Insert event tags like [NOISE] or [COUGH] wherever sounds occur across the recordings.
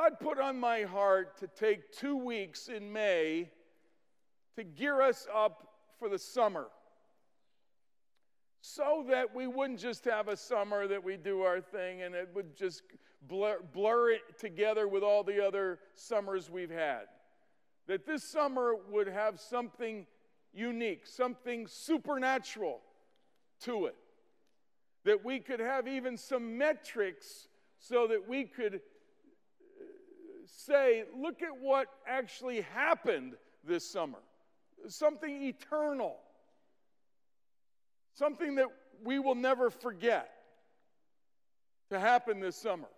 God put on my heart to take two weeks in May to gear us up for the summer so that we wouldn't just have a summer that we do our thing and it would just blur, blur it together with all the other summers we've had. That this summer would have something unique, something supernatural to it. That we could have even some metrics so that we could say, look at what actually happened this summer. Something eternal something that we will never forget to happen this summer.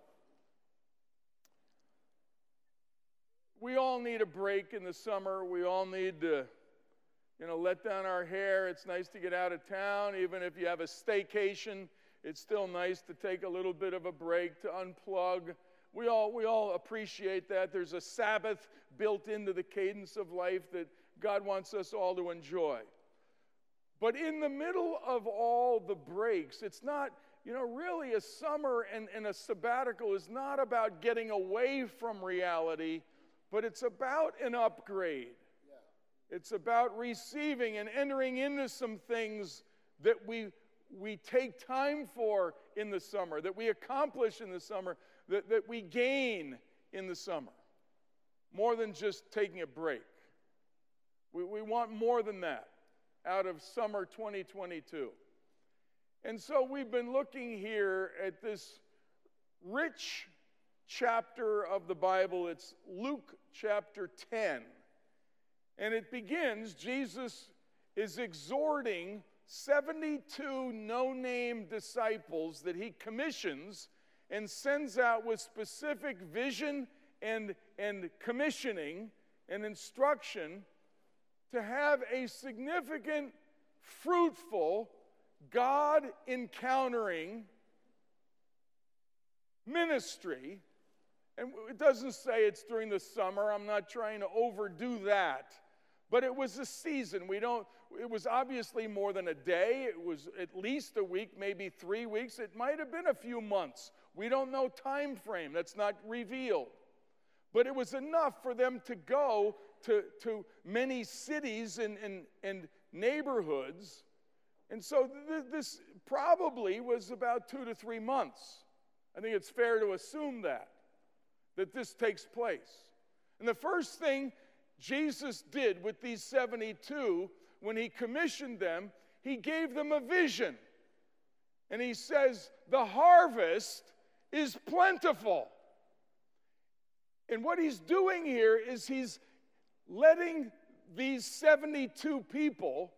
We all need a break in the summer. We all need to, you know, let down our hair. It's nice to get out of town. Even if you have a staycation, it's still nice to take a little bit of a break, to unplug. We all, we all appreciate that. There's a Sabbath built into the cadence of life that God wants us all to enjoy. But in the middle of all the breaks, it's not, you know, really a summer and, and a sabbatical is not about getting away from reality, but it's about an upgrade. Yeah. It's about receiving and entering into some things that we, we take time for in the summer, that we accomplish in the summer, that, that we gain in the summer. More than just taking a break. We, we want more than that out of summer 2022. And so we've been looking here at this rich chapter of the Bible. It's Luke chapter 10. And it begins, Jesus is exhorting 72 no name disciples that he commissions and sends out with specific vision and, and commissioning and instruction to have a significant, fruitful, God encountering ministry. And it doesn't say it's during the summer. I'm not trying to overdo that. But it was a season. We don't, it was obviously more than a day. It was at least a week, maybe three weeks. It might have been a few months. We don't know time frame. That's not revealed. But it was enough for them to go to, to many cities and, and, and neighborhoods. And so th- this probably was about two to three months. I think it's fair to assume that, that this takes place. And the first thing Jesus did with these 72 when he commissioned them, he gave them a vision. And he says, The harvest is plentiful. And what he's doing here is he's letting these 72 people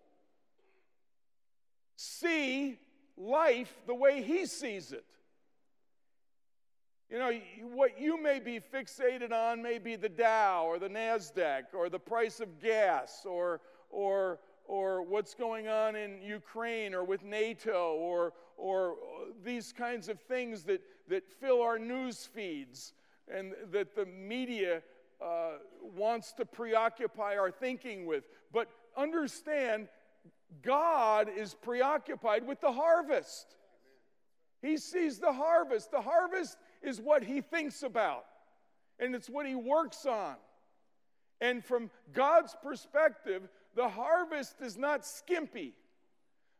see life the way he sees it. You know, what you may be fixated on may be the Dow or the NASDAQ or the price of gas or, or, or what's going on in Ukraine or with NATO or, or these kinds of things that, that fill our news feeds and that the media uh, wants to preoccupy our thinking with. But understand, God is preoccupied with the harvest. He sees the harvest. The harvest is what he thinks about, and it's what he works on. And from God's perspective, the harvest is not skimpy.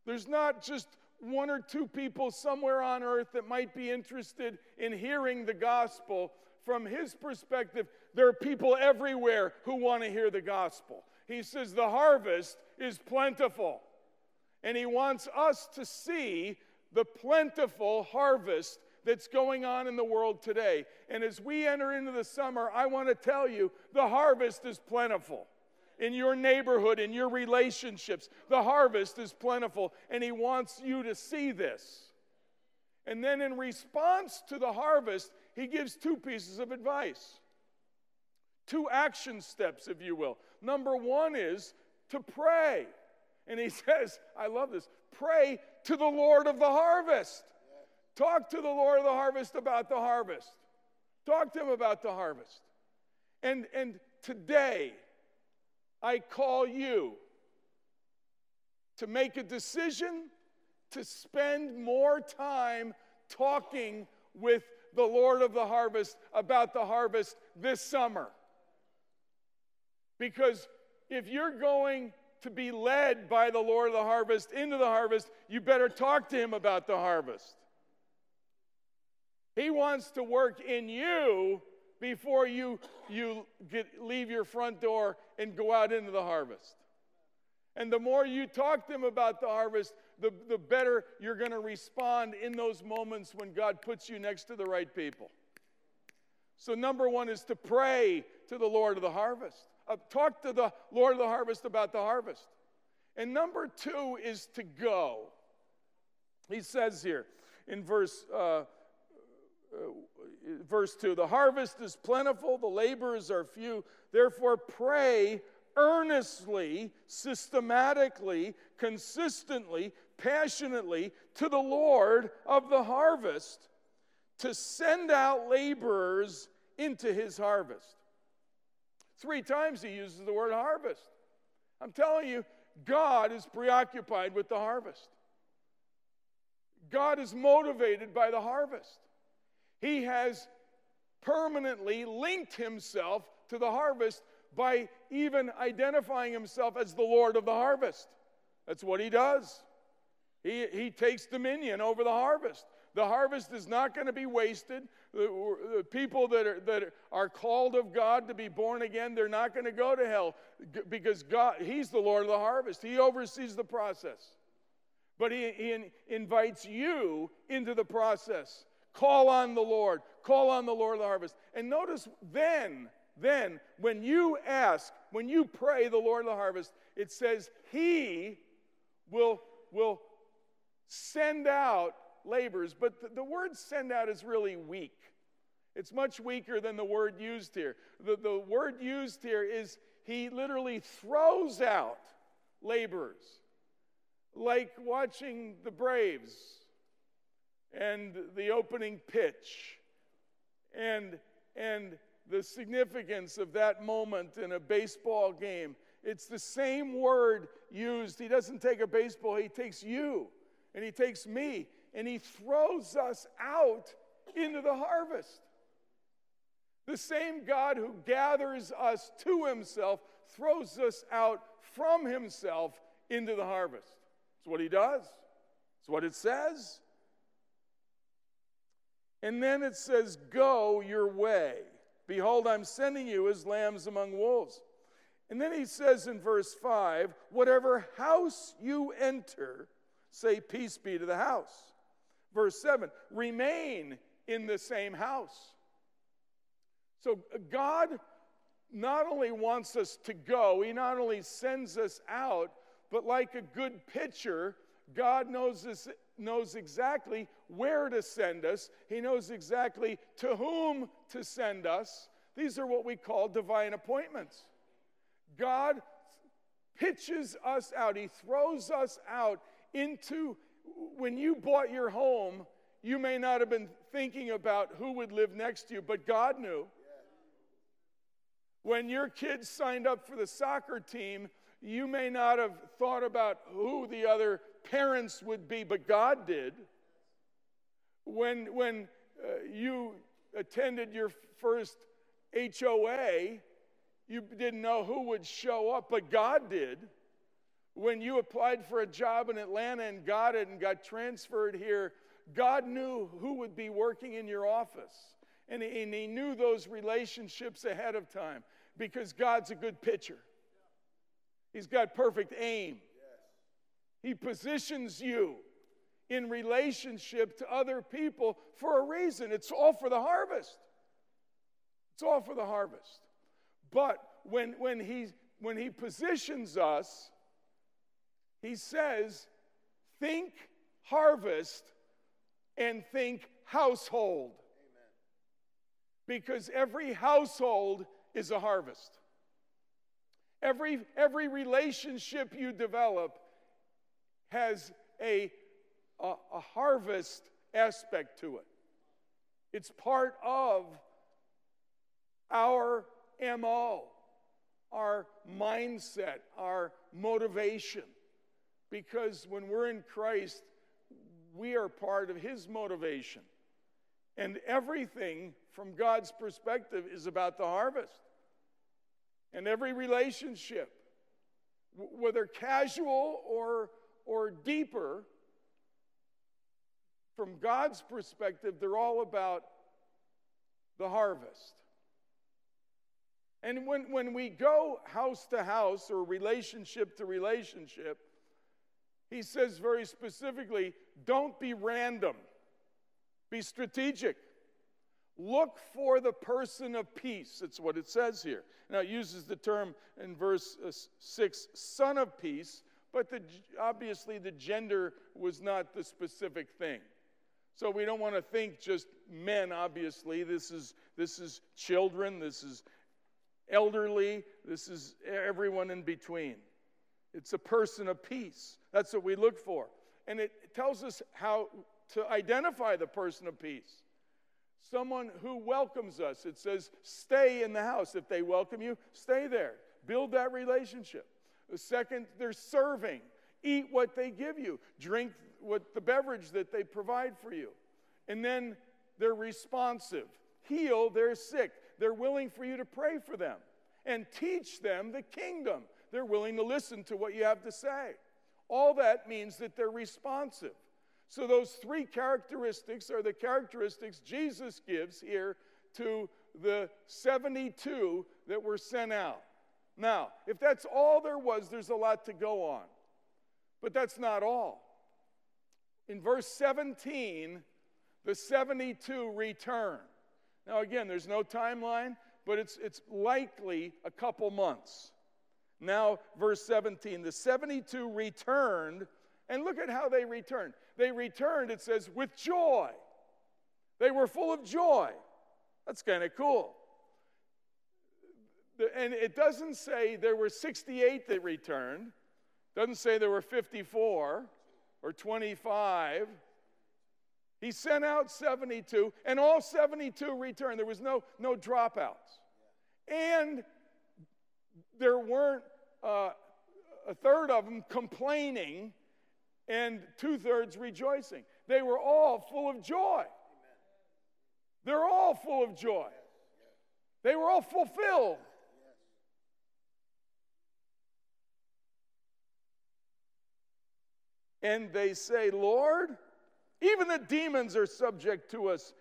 There's not just one or two people somewhere on earth that might be interested in hearing the gospel. From his perspective, there are people everywhere who want to hear the gospel. He says the harvest is plentiful. And he wants us to see the plentiful harvest that's going on in the world today. And as we enter into the summer, I want to tell you the harvest is plentiful. In your neighborhood, in your relationships, the harvest is plentiful. And he wants you to see this. And then, in response to the harvest, he gives two pieces of advice. Two action steps, if you will. Number one is to pray. And he [LAUGHS] says, I love this pray to the Lord of the harvest. Talk to the Lord of the harvest about the harvest. Talk to him about the harvest. And, and today, I call you to make a decision to spend more time talking with the Lord of the harvest about the harvest this summer. Because if you're going to be led by the Lord of the harvest into the harvest, you better talk to him about the harvest. He wants to work in you before you, you get, leave your front door and go out into the harvest. And the more you talk to them about the harvest, the, the better you're going to respond in those moments when God puts you next to the right people. So, number one is to pray to the Lord of the harvest. Uh, talk to the Lord of the harvest about the harvest. And number two is to go. He says here in verse, uh, uh, verse 2 The harvest is plentiful, the laborers are few. Therefore, pray earnestly, systematically, consistently, passionately to the Lord of the harvest to send out laborers into his harvest. Three times he uses the word harvest. I'm telling you, God is preoccupied with the harvest. God is motivated by the harvest. He has permanently linked himself to the harvest by even identifying himself as the Lord of the harvest. That's what he does. He, he takes dominion over the harvest. The harvest is not going to be wasted. The, the, people that are, that are called of God to be born again, they're not going to go to hell because God, He's the Lord of the harvest. He oversees the process. But He, he invites you into the process. Call on the Lord. Call on the Lord of the harvest. And notice then, then, when you ask, when you pray the Lord of the harvest, it says He will, will send out laborers. But the, the word send out is really weak. It's much weaker than the word used here. The, the word used here is he literally throws out laborers, like watching the Braves and the opening pitch and, and the significance of that moment in a baseball game. It's the same word used. He doesn't take a baseball, he takes you and he takes me and he throws us out into the harvest. The same God who gathers us to himself throws us out from himself into the harvest. It's what he does, it's what it says. And then it says, Go your way. Behold, I'm sending you as lambs among wolves. And then he says in verse 5 Whatever house you enter, say, Peace be to the house. Verse 7 Remain in the same house. So uh, God not only wants us to go, He not only sends us out, but like a good pitcher, God knows, this, knows exactly where to send us. He knows exactly to whom to send us. These are what we call divine appointments. God pitches us out, He throws us out into when you bought your home, you may not have been thinking about who would live next to you, but God knew. When your kids signed up for the soccer team, you may not have thought about who the other parents would be, but God did. When, when uh, you attended your first HOA, you didn't know who would show up, but God did. When you applied for a job in Atlanta and got it and got transferred here, God knew who would be working in your office. And he, and he knew those relationships ahead of time because God's a good pitcher. He's got perfect aim. He positions you in relationship to other people for a reason. It's all for the harvest. It's all for the harvest. But when, when, he, when he positions us, he says, think harvest and think household. Amen. Because every household is a harvest. Every, every relationship you develop has a, a, a harvest aspect to it. It's part of our MO, our mindset, our motivation. Because when we're in Christ, we are part of His motivation. And everything from God's perspective is about the harvest. And every relationship, whether casual or, or deeper, from God's perspective, they're all about the harvest. And when, when we go house to house or relationship to relationship, he says very specifically don't be random, be strategic. Look for the person of peace. It's what it says here. Now, it uses the term in verse uh, 6, son of peace, but the, obviously the gender was not the specific thing. So we don't want to think just men, obviously. This is, this is children, this is elderly, this is everyone in between. It's a person of peace. That's what we look for. And it tells us how to identify the person of peace. Someone who welcomes us. It says, stay in the house. If they welcome you, stay there. Build that relationship. The second, they're serving. Eat what they give you. Drink what the beverage that they provide for you. And then they're responsive. Heal their sick. They're willing for you to pray for them and teach them the kingdom. They're willing to listen to what you have to say. All that means that they're responsive. So, those three characteristics are the characteristics Jesus gives here to the 72 that were sent out. Now, if that's all there was, there's a lot to go on. But that's not all. In verse 17, the 72 return. Now, again, there's no timeline, but it's, it's likely a couple months. Now, verse 17 the 72 returned, and look at how they returned. They returned, it says, with joy. They were full of joy. That's kind of cool. And it doesn't say there were 68 that returned, doesn't say there were 54 or 25. He sent out 72, and all 72 returned. There was no, no dropouts. And there weren't uh, a third of them complaining and two thirds rejoicing. They were all full of joy. They're all full of joy. They were all fulfilled. And they say, Lord, even the demons are subject to us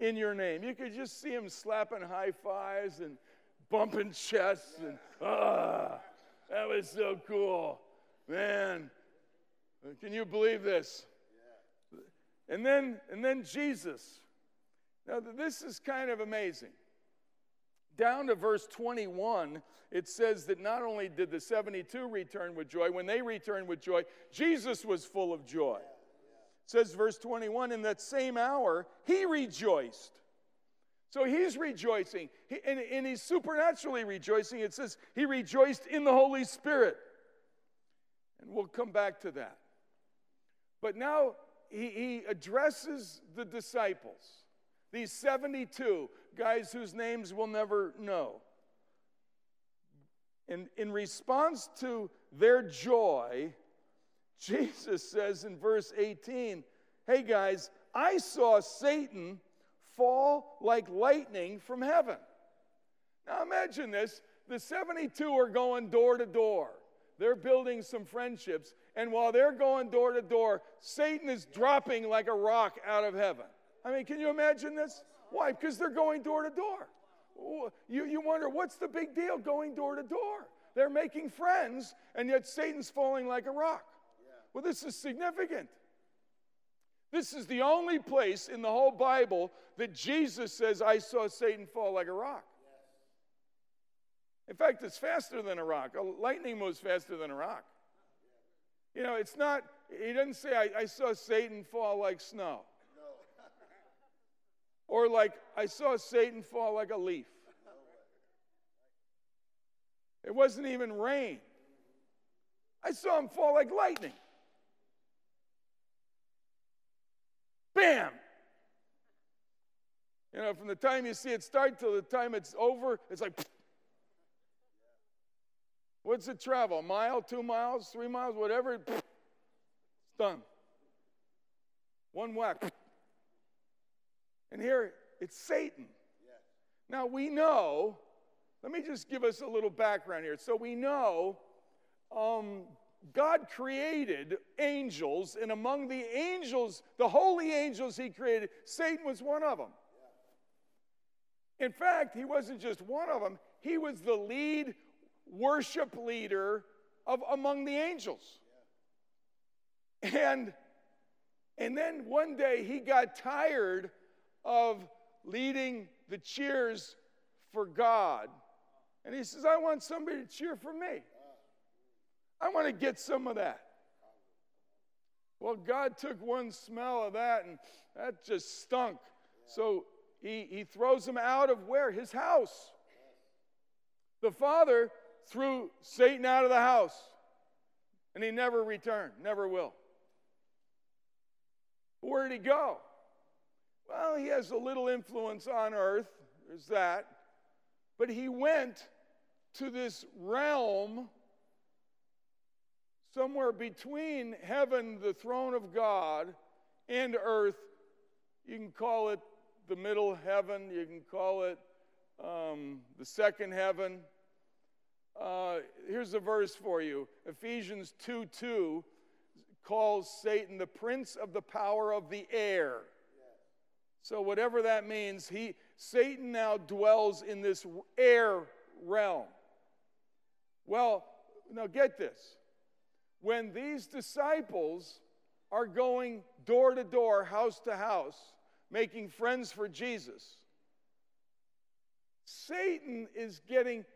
in your name. You could just see them slapping high fives and bumping chests and ah, that was so cool. Man, can you believe this? And then and then Jesus. Now this is kind of amazing. Down to verse 21, it says that not only did the 72 return with joy, when they returned with joy, Jesus was full of joy. It says verse 21 in that same hour he rejoiced so he's rejoicing, he, and, and he's supernaturally rejoicing. It says he rejoiced in the Holy Spirit. And we'll come back to that. But now he, he addresses the disciples, these 72 guys whose names we'll never know. And in response to their joy, Jesus says in verse 18, Hey guys, I saw Satan fall like lightning from heaven. Now imagine this the 72 are going door to door. They're building some friendships. And while they're going door to door, Satan is dropping like a rock out of heaven. I mean, can you imagine this? Why? Because they're going door to door. You, you wonder, what's the big deal going door to door? They're making friends, and yet Satan's falling like a rock. Well, this is significant. This is the only place in the whole Bible that Jesus says, I saw Satan fall like a rock. In fact, it's faster than a rock. A lightning moves faster than a rock. You know, it's not, he doesn't say, I, I saw Satan fall like snow. Or like, I saw Satan fall like a leaf. It wasn't even rain. I saw him fall like lightning. Bam! You know, from the time you see it start till the time it's over, it's like, what's it travel? A mile, two miles, three miles, whatever? It's done. One whack. And here it's Satan. Now we know, let me just give us a little background here. So we know um, God created angels, and among the angels, the holy angels he created, Satan was one of them. In fact, he wasn't just one of them, he was the lead worship leader of among the angels. And and then one day he got tired of leading the cheers for God. And he says, I want somebody to cheer for me. I want to get some of that. Well, God took one smell of that and that just stunk. So he, he throws him out of where? His house. The father threw Satan out of the house and he never returned, never will. Where did he go? Well, he has a little influence on earth, there's that. But he went to this realm somewhere between heaven, the throne of God, and earth. You can call it the middle heaven, you can call it um, the second heaven. Uh, here's a verse for you Ephesians 2 2 calls Satan the prince of the power of the air. So, whatever that means, he, Satan now dwells in this air realm. Well, now get this. When these disciples are going door to door, house to house, making friends for Jesus, Satan is getting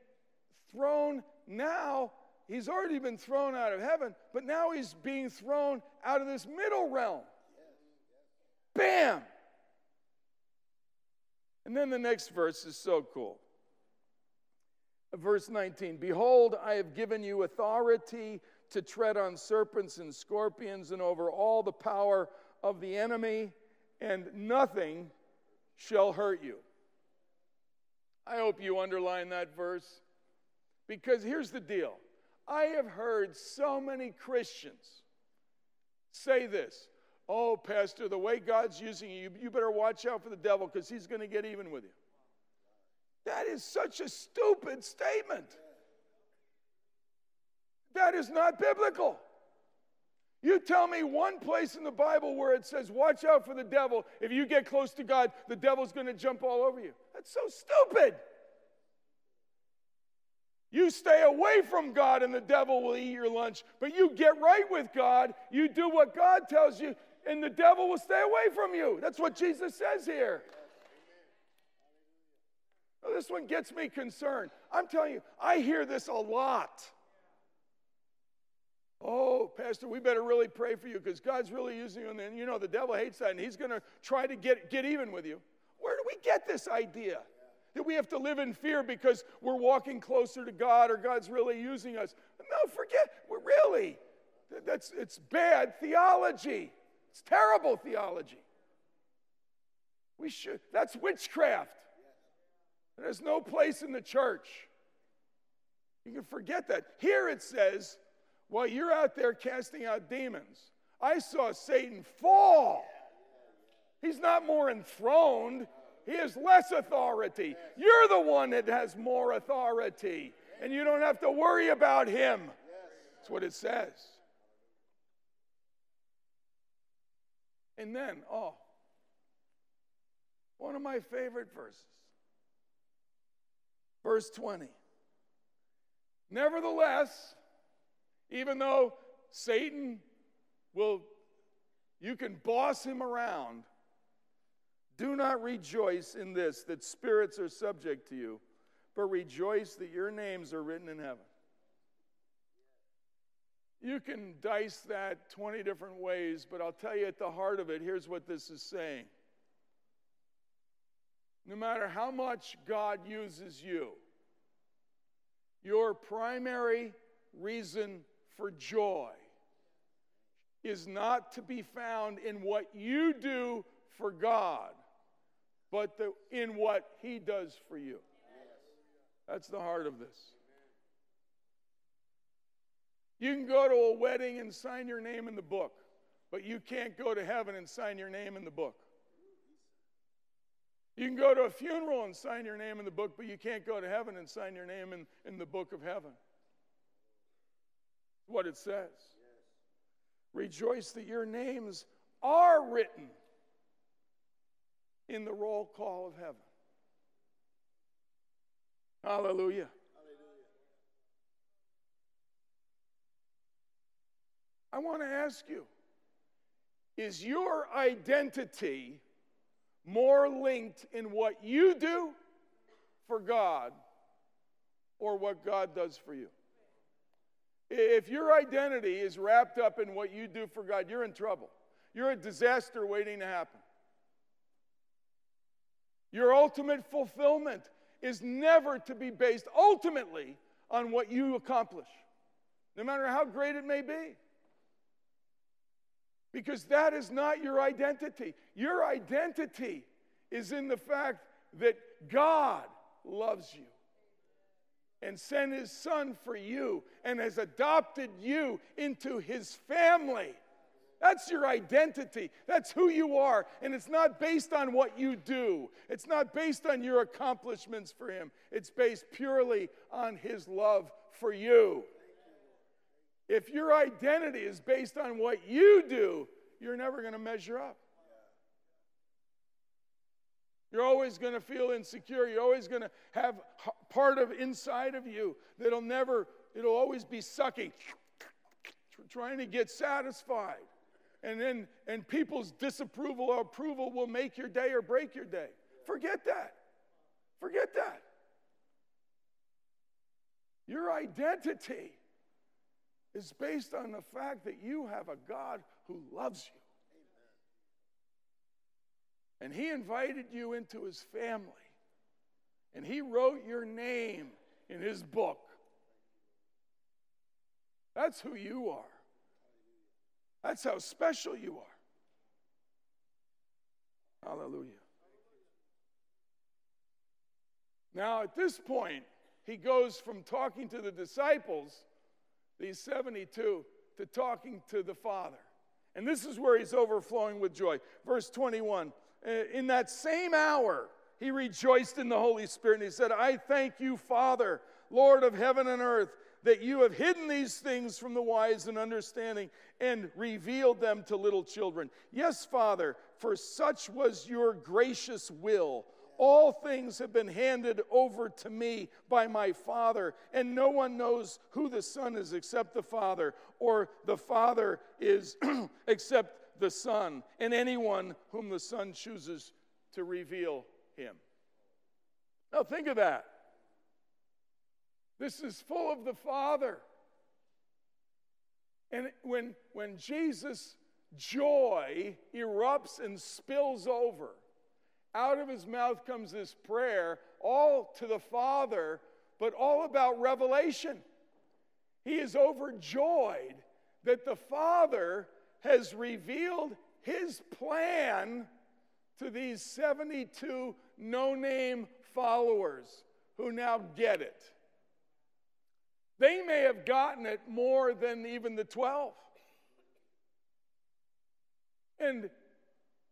thrown now he's already been thrown out of heaven, but now he's being thrown out of this middle realm. Bam! And then the next verse is so cool. Verse 19 Behold, I have given you authority to tread on serpents and scorpions and over all the power of the enemy, and nothing shall hurt you. I hope you underline that verse because here's the deal I have heard so many Christians say this Oh, Pastor, the way God's using you, you better watch out for the devil because he's going to get even with you. That is such a stupid statement. That is not biblical. You tell me one place in the Bible where it says, watch out for the devil. If you get close to God, the devil's going to jump all over you. That's so stupid. You stay away from God and the devil will eat your lunch, but you get right with God, you do what God tells you, and the devil will stay away from you. That's what Jesus says here. Well, this one gets me concerned. I'm telling you, I hear this a lot. Oh, Pastor, we better really pray for you because God's really using you. And then you know, the devil hates that and he's going to try to get, get even with you. Where do we get this idea? That we have to live in fear because we're walking closer to God or God's really using us. No, forget, we're really. That's, it's bad theology. It's terrible theology. We should, that's witchcraft. There's no place in the church. You can forget that. Here it says, while you're out there casting out demons, I saw Satan fall. He's not more enthroned, he has less authority. You're the one that has more authority, and you don't have to worry about him. That's what it says. And then, oh, one of my favorite verses. Verse 20. Nevertheless, even though Satan will, you can boss him around, do not rejoice in this, that spirits are subject to you, but rejoice that your names are written in heaven. You can dice that 20 different ways, but I'll tell you at the heart of it, here's what this is saying. No matter how much God uses you, your primary reason for joy is not to be found in what you do for God, but the, in what He does for you. That's the heart of this. You can go to a wedding and sign your name in the book, but you can't go to heaven and sign your name in the book. You can go to a funeral and sign your name in the book, but you can't go to heaven and sign your name in, in the book of heaven. What it says. Rejoice that your names are written in the roll call of heaven. Hallelujah. I want to ask you is your identity more linked in what you do for God or what God does for you? If your identity is wrapped up in what you do for God, you're in trouble. You're a disaster waiting to happen. Your ultimate fulfillment is never to be based ultimately on what you accomplish, no matter how great it may be. Because that is not your identity. Your identity is in the fact that God loves you and sent his son for you and has adopted you into his family. That's your identity. That's who you are. And it's not based on what you do, it's not based on your accomplishments for Him. It's based purely on His love for you. If your identity is based on what you do, you're never going to measure up. You're always going to feel insecure. You're always going to have part of inside of you that'll never, it'll always be sucking, trying to get satisfied and then and people's disapproval or approval will make your day or break your day. Forget that. Forget that. Your identity is based on the fact that you have a God who loves you. And he invited you into his family. And he wrote your name in his book. That's who you are. That's how special you are. Hallelujah. Now, at this point, he goes from talking to the disciples, these 72, to talking to the Father. And this is where he's overflowing with joy. Verse 21 uh, In that same hour, he rejoiced in the Holy Spirit and he said, I thank you, Father, Lord of heaven and earth that you have hidden these things from the wise and understanding and revealed them to little children. Yes, Father, for such was your gracious will. All things have been handed over to me by my Father, and no one knows who the Son is except the Father, or the Father is [CLEARS THROAT] except the Son, and anyone whom the Son chooses to reveal him. Now, think of that. This is full of the Father. And when, when Jesus' joy erupts and spills over, out of his mouth comes this prayer, all to the Father, but all about revelation. He is overjoyed that the Father has revealed his plan to these 72 no name followers who now get it. They may have gotten it more than even the 12. And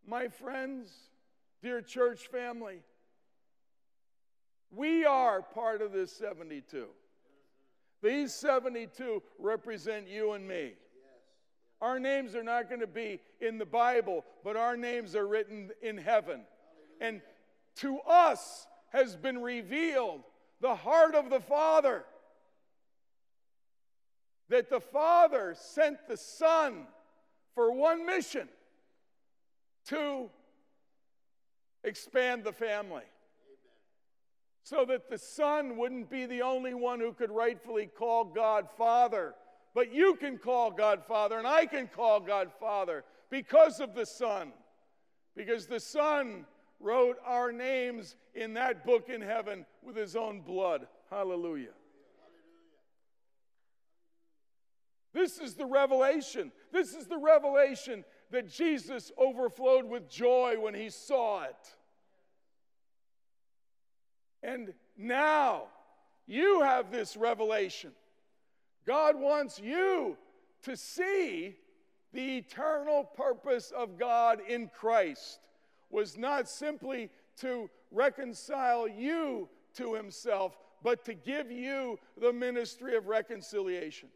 my friends, dear church family, we are part of this 72. These 72 represent you and me. Our names are not going to be in the Bible, but our names are written in heaven. And to us has been revealed the heart of the Father that the Father sent the Son for one mission to expand the family. So that the Son wouldn't be the only one who could rightfully call God Father, but you can call God Father, and I can call God Father because of the Son. Because the Son wrote our names in that book in heaven with his own blood. Hallelujah. This is the revelation. This is the revelation that Jesus overflowed with joy when he saw it. And now you have this revelation. God wants you to see the eternal purpose of God in Christ was not simply to reconcile you to himself, but to give you the ministry of reconciliation.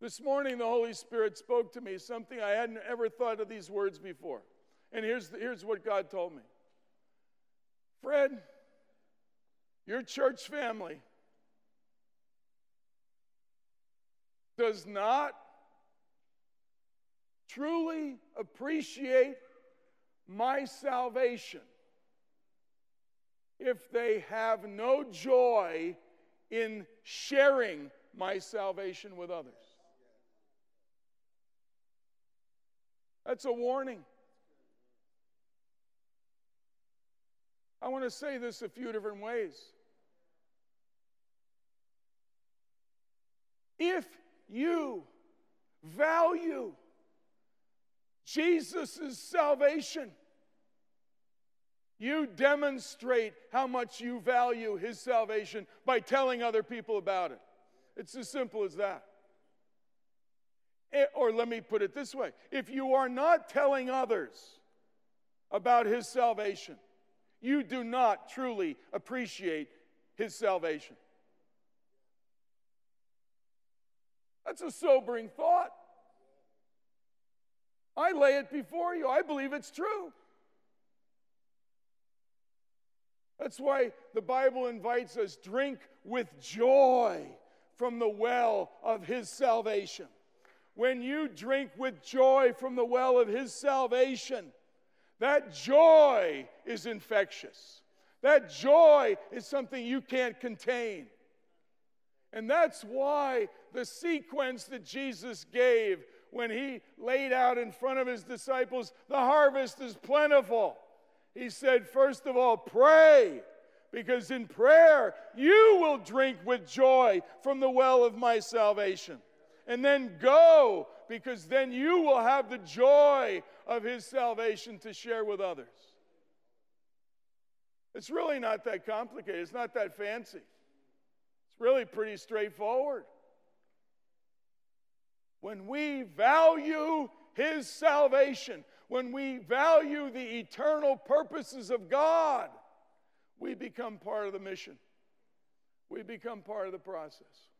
This morning, the Holy Spirit spoke to me something I hadn't ever thought of these words before. And here's, here's what God told me Fred, your church family does not truly appreciate my salvation if they have no joy in sharing my salvation with others. That's a warning. I want to say this a few different ways. If you value Jesus' salvation, you demonstrate how much you value his salvation by telling other people about it. It's as simple as that. Eh, or let me put it this way if you are not telling others about his salvation, you do not truly appreciate his salvation. That's a sobering thought. I lay it before you. I believe it's true. That's why the Bible invites us drink with joy from the well of his salvation. When you drink with joy from the well of his salvation, that joy is infectious. That joy is something you can't contain. And that's why the sequence that Jesus gave when he laid out in front of his disciples, the harvest is plentiful. He said, first of all, pray, because in prayer you will drink with joy from the well of my salvation. And then go, because then you will have the joy of his salvation to share with others. It's really not that complicated, it's not that fancy. It's really pretty straightforward. When we value his salvation, when we value the eternal purposes of God, we become part of the mission. We become part of the process.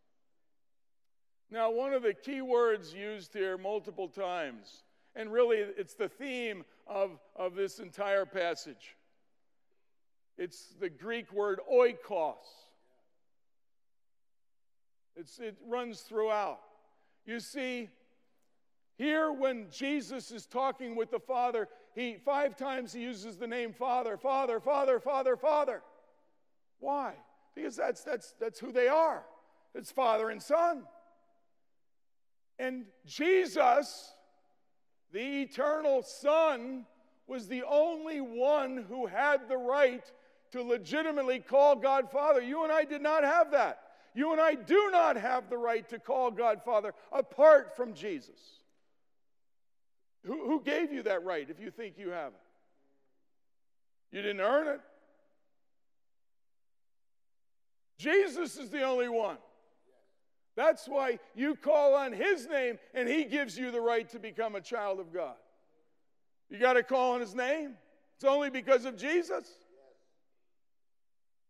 Now, one of the key words used here multiple times, and really it's the theme of, of this entire passage, it's the Greek word oikos. It's, it runs throughout. You see, here when Jesus is talking with the Father, he five times he uses the name Father, Father, Father, Father, Father. Why? Because that's that's that's who they are. It's Father and Son. And Jesus, the eternal Son, was the only one who had the right to legitimately call God Father. You and I did not have that. You and I do not have the right to call God Father apart from Jesus. Who, who gave you that right if you think you have it? You didn't earn it. Jesus is the only one. That's why you call on His name and He gives you the right to become a child of God. You got to call on His name. It's only because of Jesus.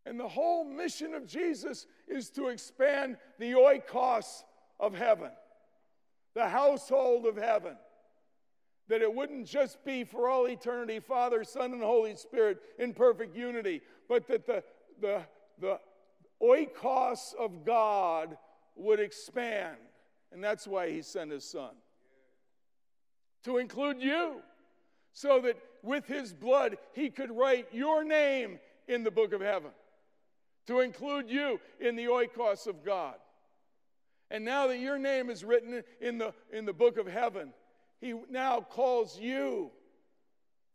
And the whole mission of Jesus is to expand the oikos of heaven, the household of heaven. That it wouldn't just be for all eternity Father, Son, and Holy Spirit in perfect unity, but that the, the, the oikos of God would expand. And that's why He sent His Son. To include you, so that with His blood He could write your name in the book of heaven to include you in the oikos of God. And now that your name is written in the, in the book of heaven, he now calls you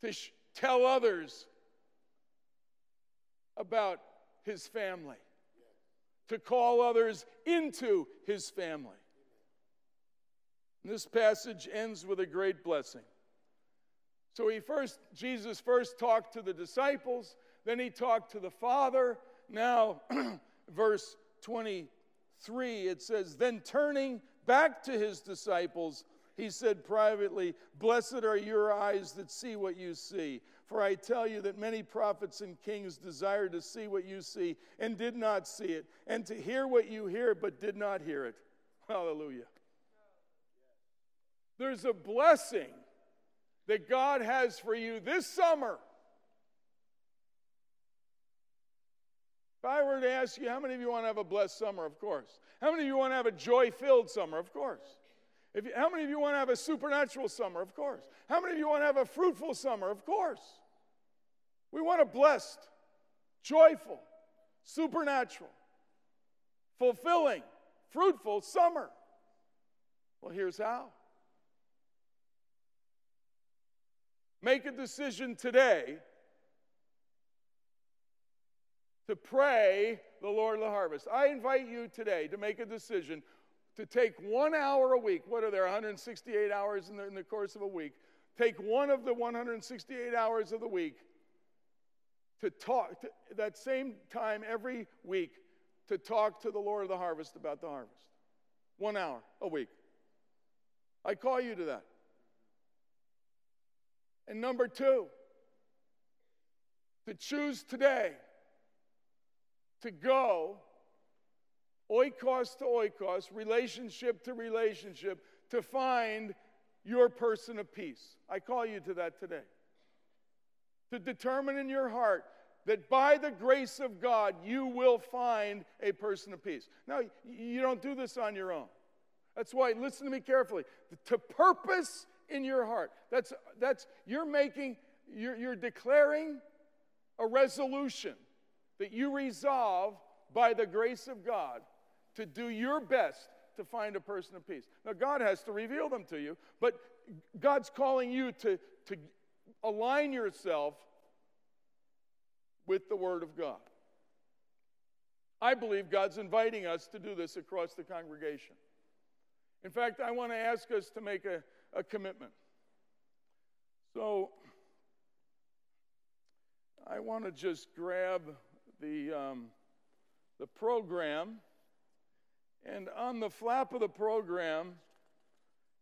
to sh- tell others about his family, to call others into his family. And this passage ends with a great blessing. So he first, Jesus first talked to the disciples, then he talked to the Father, now, [CLEARS THROAT] verse 23, it says, Then turning back to his disciples, he said privately, Blessed are your eyes that see what you see. For I tell you that many prophets and kings desired to see what you see and did not see it, and to hear what you hear but did not hear it. [LAUGHS] Hallelujah. There's a blessing that God has for you this summer. If I were to ask you, how many of you want to have a blessed summer? Of course. How many of you want to have a joy filled summer? Of course. If you, how many of you want to have a supernatural summer? Of course. How many of you want to have a fruitful summer? Of course. We want a blessed, joyful, supernatural, fulfilling, fruitful summer. Well, here's how make a decision today to pray the Lord of the harvest. I invite you today to make a decision to take one hour a week. What are there, 168 hours in the, in the course of a week? Take one of the 168 hours of the week to talk, to, that same time every week, to talk to the Lord of the harvest about the harvest. One hour a week. I call you to that. And number two, to choose today to go oikos to oikos, relationship to relationship, to find your person of peace. I call you to that today. To determine in your heart that by the grace of God, you will find a person of peace. Now, you don't do this on your own. That's why, listen to me carefully. To purpose in your heart. That's, that's you're making, you're, you're declaring a resolution that you resolve by the grace of God to do your best to find a person of peace. Now, God has to reveal them to you, but God's calling you to, to align yourself with the Word of God. I believe God's inviting us to do this across the congregation. In fact, I want to ask us to make a, a commitment. So, I want to just grab the, um, the program. And on the flap of the program,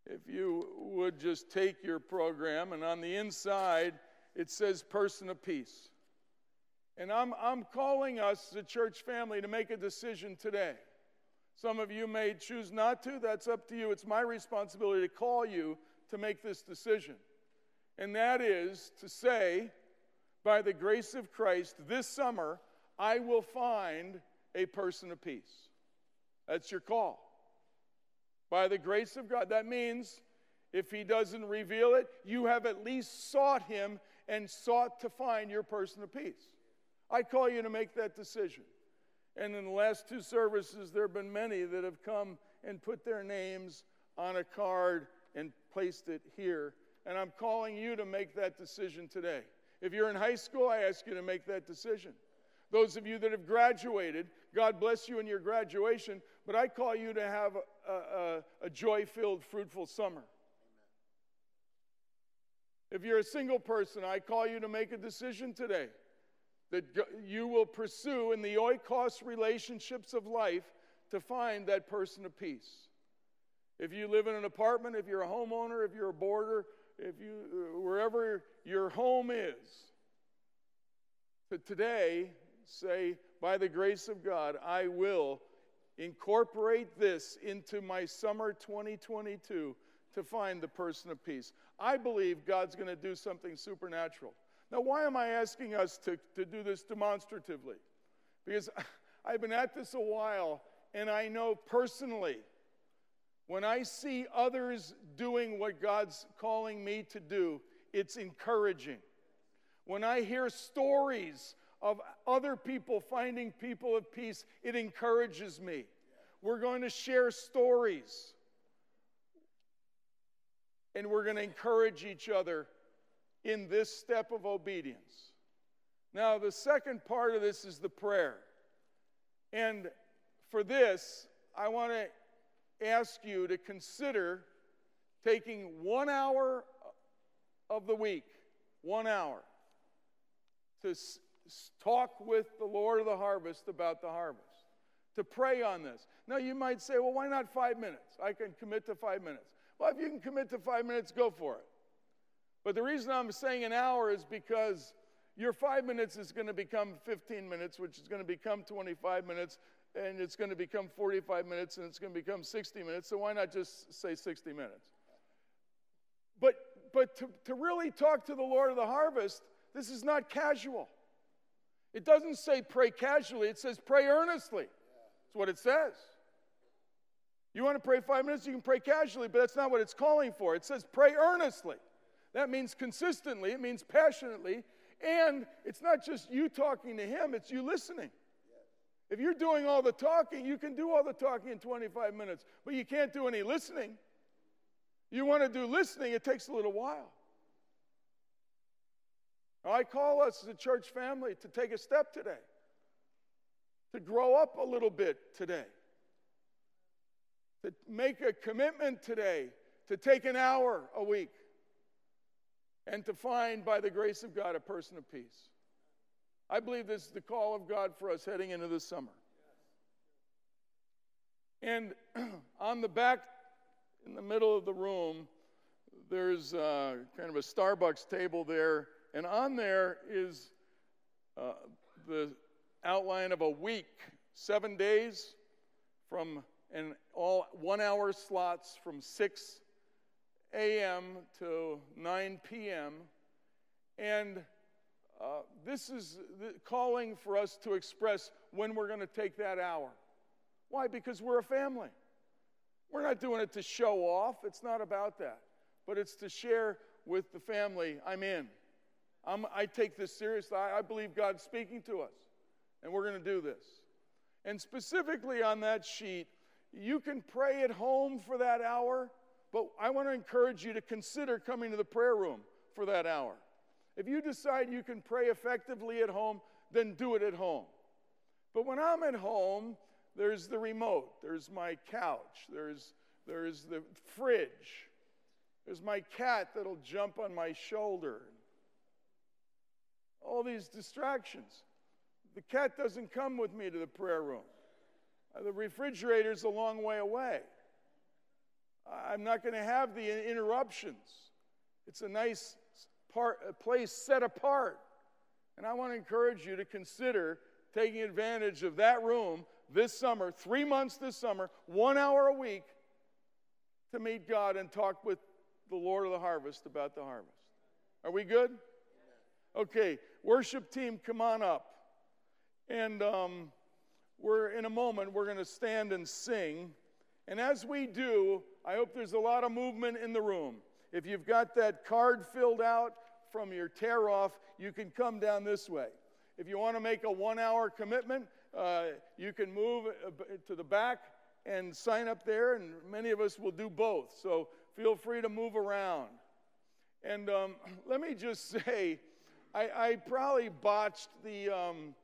if you would just take your program, and on the inside, it says person of peace. And I'm, I'm calling us, the church family, to make a decision today. Some of you may choose not to. That's up to you. It's my responsibility to call you to make this decision. And that is to say, by the grace of Christ, this summer, I will find a person of peace. That's your call. By the grace of God. That means if He doesn't reveal it, you have at least sought Him and sought to find your person of peace. I call you to make that decision. And in the last two services, there have been many that have come and put their names on a card and placed it here. And I'm calling you to make that decision today. If you're in high school, I ask you to make that decision. Those of you that have graduated, God bless you in your graduation, but I call you to have a, a, a joy filled, fruitful summer. If you're a single person, I call you to make a decision today that you will pursue in the oikos relationships of life to find that person of peace. If you live in an apartment, if you're a homeowner, if you're a boarder, if you uh, wherever your home is, to today say, by the grace of God, I will incorporate this into my summer 2022 to find the person of peace. I believe God's going to do something supernatural. Now, why am I asking us to, to do this demonstratively? Because [LAUGHS] I've been at this a while, and I know personally, when I see others doing what God's calling me to do, it's encouraging. When I hear stories of other people finding people of peace, it encourages me. We're going to share stories. And we're going to encourage each other in this step of obedience. Now, the second part of this is the prayer. And for this, I want to ask you to consider taking one hour of the week, one hour, to talk with the Lord of the harvest about the harvest, to pray on this. Now, you might say, well, why not five minutes? I can commit to five minutes. Well, if you can commit to five minutes, go for it. But the reason I'm saying an hour is because your five minutes is going to become 15 minutes, which is going to become 25 minutes, and it's going to become 45 minutes, and it's going to become 60 minutes. So why not just say 60 minutes? But, but to, to really talk to the Lord of the harvest, this is not casual. It doesn't say pray casually, it says pray earnestly. That's what it says. You want to pray five minutes, you can pray casually, but that's not what it's calling for. It says pray earnestly. That means consistently, it means passionately, and it's not just you talking to Him, it's you listening. If you're doing all the talking, you can do all the talking in 25 minutes, but you can't do any listening. You want to do listening, it takes a little while. I call us as a church family to take a step today, to grow up a little bit today, to make a commitment today to take an hour a week and to find, by the grace of God, a person of peace. I believe this is the call of God for us heading into the summer. And [CLEARS THROAT] on the back, in the middle of the room, there's uh, kind of a Starbucks table there and on there is uh, the outline of a week, seven days from and all one hour slots from 6 a.m. to 9 p.m. And uh, this is calling for us to express when we're going to take that hour. Why? Because we're a family. We're not doing it to show off, it's not about that, but it's to share with the family I'm in. I'm, i take this seriously. I, I believe God's speaking to us, and we're going to do this. And specifically on that sheet, you can pray at home for that hour, but I want to encourage you to consider coming to the prayer room for that hour. If you decide you can pray effectively at home, then do it at home. But when I'm at home, there's the remote, there's my couch, there's, there's the fridge, there's my cat that'll jump on my shoulder all these distractions. The cat doesn't come with me to the prayer room. Uh, the refrigerator's a long way away. I'm not going to have the interruptions. It's a nice part, a place set apart. And I want to encourage you to consider taking advantage of that room this summer, three months this summer, one hour a week, to meet God and talk with the Lord of the harvest about the harvest. Are we good? Okay, worship team, come on up. And um, we're in a moment, we're going to stand and sing. And as we do, I hope there's a lot of movement in the room. If you've got that card filled out from your tear off, you can come down this way. If you want to make a one hour commitment, uh, you can move uh, to the back and sign up there, and many of us will do both. So feel free to move around. And um, [CLEARS THROAT] let me just [LAUGHS] say, I, I probably botched the, um,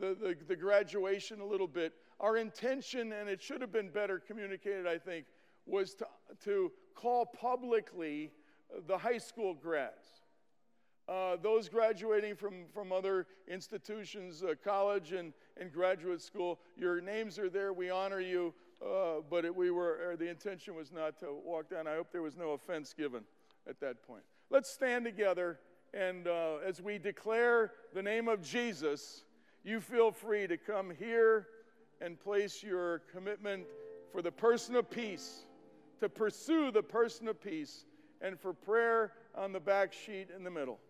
the, the, the graduation a little bit. Our intention, and it should have been better communicated, I think, was to, to call publicly the high school grads. Uh, those graduating from, from other institutions, uh, college and, and graduate school, your names are there. We honor you, uh, but it, we were, the intention was not to walk down. I hope there was no offense given at that point. Let's stand together. And uh, as we declare the name of Jesus, you feel free to come here and place your commitment for the person of peace, to pursue the person of peace, and for prayer on the back sheet in the middle.